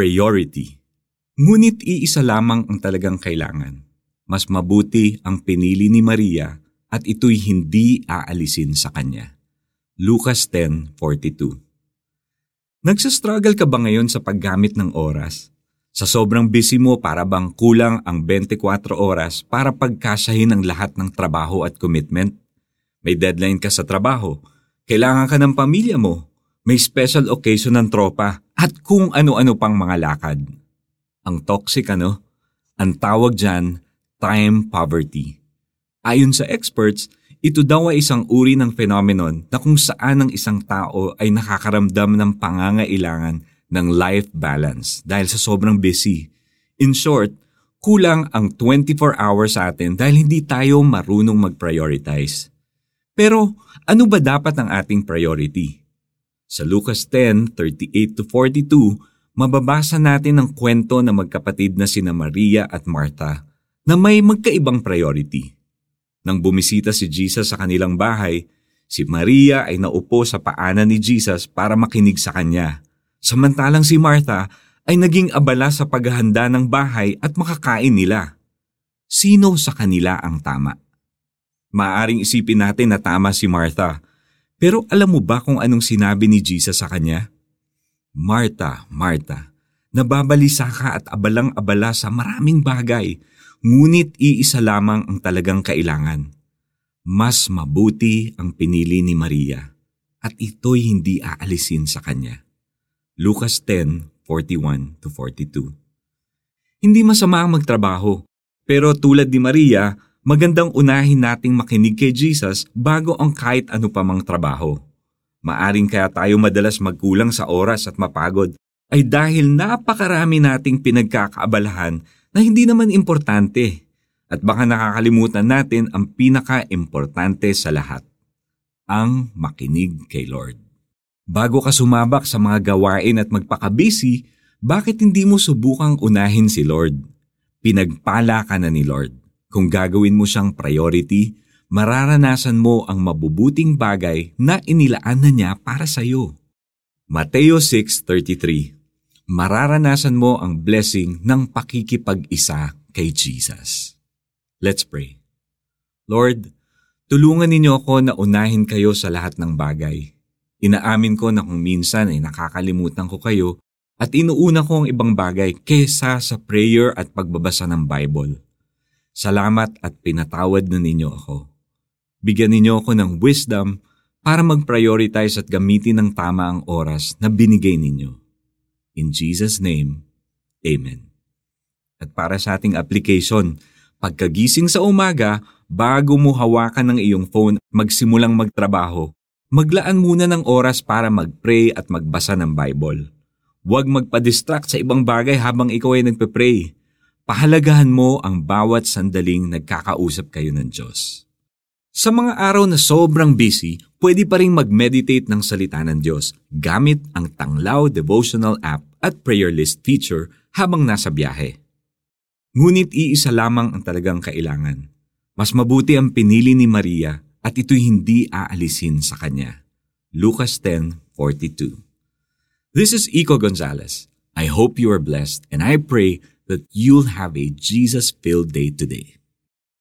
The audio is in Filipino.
Priority Ngunit iisa lamang ang talagang kailangan. Mas mabuti ang pinili ni Maria at ito'y hindi aalisin sa kanya. Lucas 10.42 Nagsastruggle ka ba ngayon sa paggamit ng oras? Sa sobrang busy mo para bang kulang ang 24 oras para pagkasahin ang lahat ng trabaho at commitment? May deadline ka sa trabaho, kailangan ka ng pamilya mo, may special occasion ng tropa, at kung ano-ano pang mga lakad. Ang toxic ano? Ang tawag dyan, time poverty. Ayon sa experts, ito daw ay isang uri ng phenomenon na kung saan ang isang tao ay nakakaramdam ng pangangailangan ng life balance dahil sa sobrang busy. In short, kulang ang 24 hours sa atin dahil hindi tayo marunong mag-prioritize. Pero ano ba dapat ang ating priority? Sa Lucas 10:38-42, mababasa natin ang kwento ng magkapatid na sina Maria at Martha na may magkaibang priority. Nang bumisita si Jesus sa kanilang bahay, si Maria ay naupo sa paanan ni Jesus para makinig sa kanya. Samantalang si Martha ay naging abala sa paghahanda ng bahay at makakain nila. Sino sa kanila ang tama? Maaring isipin natin na tama si Martha, pero alam mo ba kung anong sinabi ni Jesus sa kanya? Martha, Martha, nababalisa ka at abalang-abala sa maraming bagay, ngunit iisa lamang ang talagang kailangan. Mas mabuti ang pinili ni Maria at ito'y hindi aalisin sa kanya. Lucas 10:41-42. Hindi masama ang magtrabaho, pero tulad ni Maria, magandang unahin nating makinig kay Jesus bago ang kahit ano pa mang trabaho. Maaring kaya tayo madalas magkulang sa oras at mapagod ay dahil napakarami nating pinagkakaabalahan na hindi naman importante at baka nakakalimutan natin ang pinaka-importante sa lahat, ang makinig kay Lord. Bago ka sumabak sa mga gawain at magpakabisi, bakit hindi mo subukang unahin si Lord? Pinagpala ka na ni Lord. Kung gagawin mo siyang priority, mararanasan mo ang mabubuting bagay na inilaan na niya para sa iyo. Mateo 6.33 Mararanasan mo ang blessing ng pakikipag-isa kay Jesus. Let's pray. Lord, tulungan ninyo ako na unahin kayo sa lahat ng bagay Inaamin ko na kung minsan ay nakakalimutan ko kayo at inuuna ko ang ibang bagay kesa sa prayer at pagbabasa ng Bible. Salamat at pinatawad na ninyo ako. Bigyan ninyo ako ng wisdom para mag-prioritize at gamitin ng tama ang oras na binigay ninyo. In Jesus' name, Amen. At para sa ating application, pagkagising sa umaga, bago mo hawakan ng iyong phone magsimulang magtrabaho, maglaan muna ng oras para mag-pray at magbasa ng Bible. Huwag magpa-distract sa ibang bagay habang ikaw ay nagpe-pray. Pahalagahan mo ang bawat sandaling nagkakausap kayo ng Diyos. Sa mga araw na sobrang busy, pwede pa rin mag-meditate ng salita ng Diyos gamit ang Tanglaw Devotional App at Prayer List feature habang nasa biyahe. Ngunit iisa lamang ang talagang kailangan. Mas mabuti ang pinili ni Maria at ito'y hindi aalisin sa kanya. Lucas 10:42. This is Iko Gonzalez. I hope you are blessed and I pray that you'll have a Jesus-filled day today.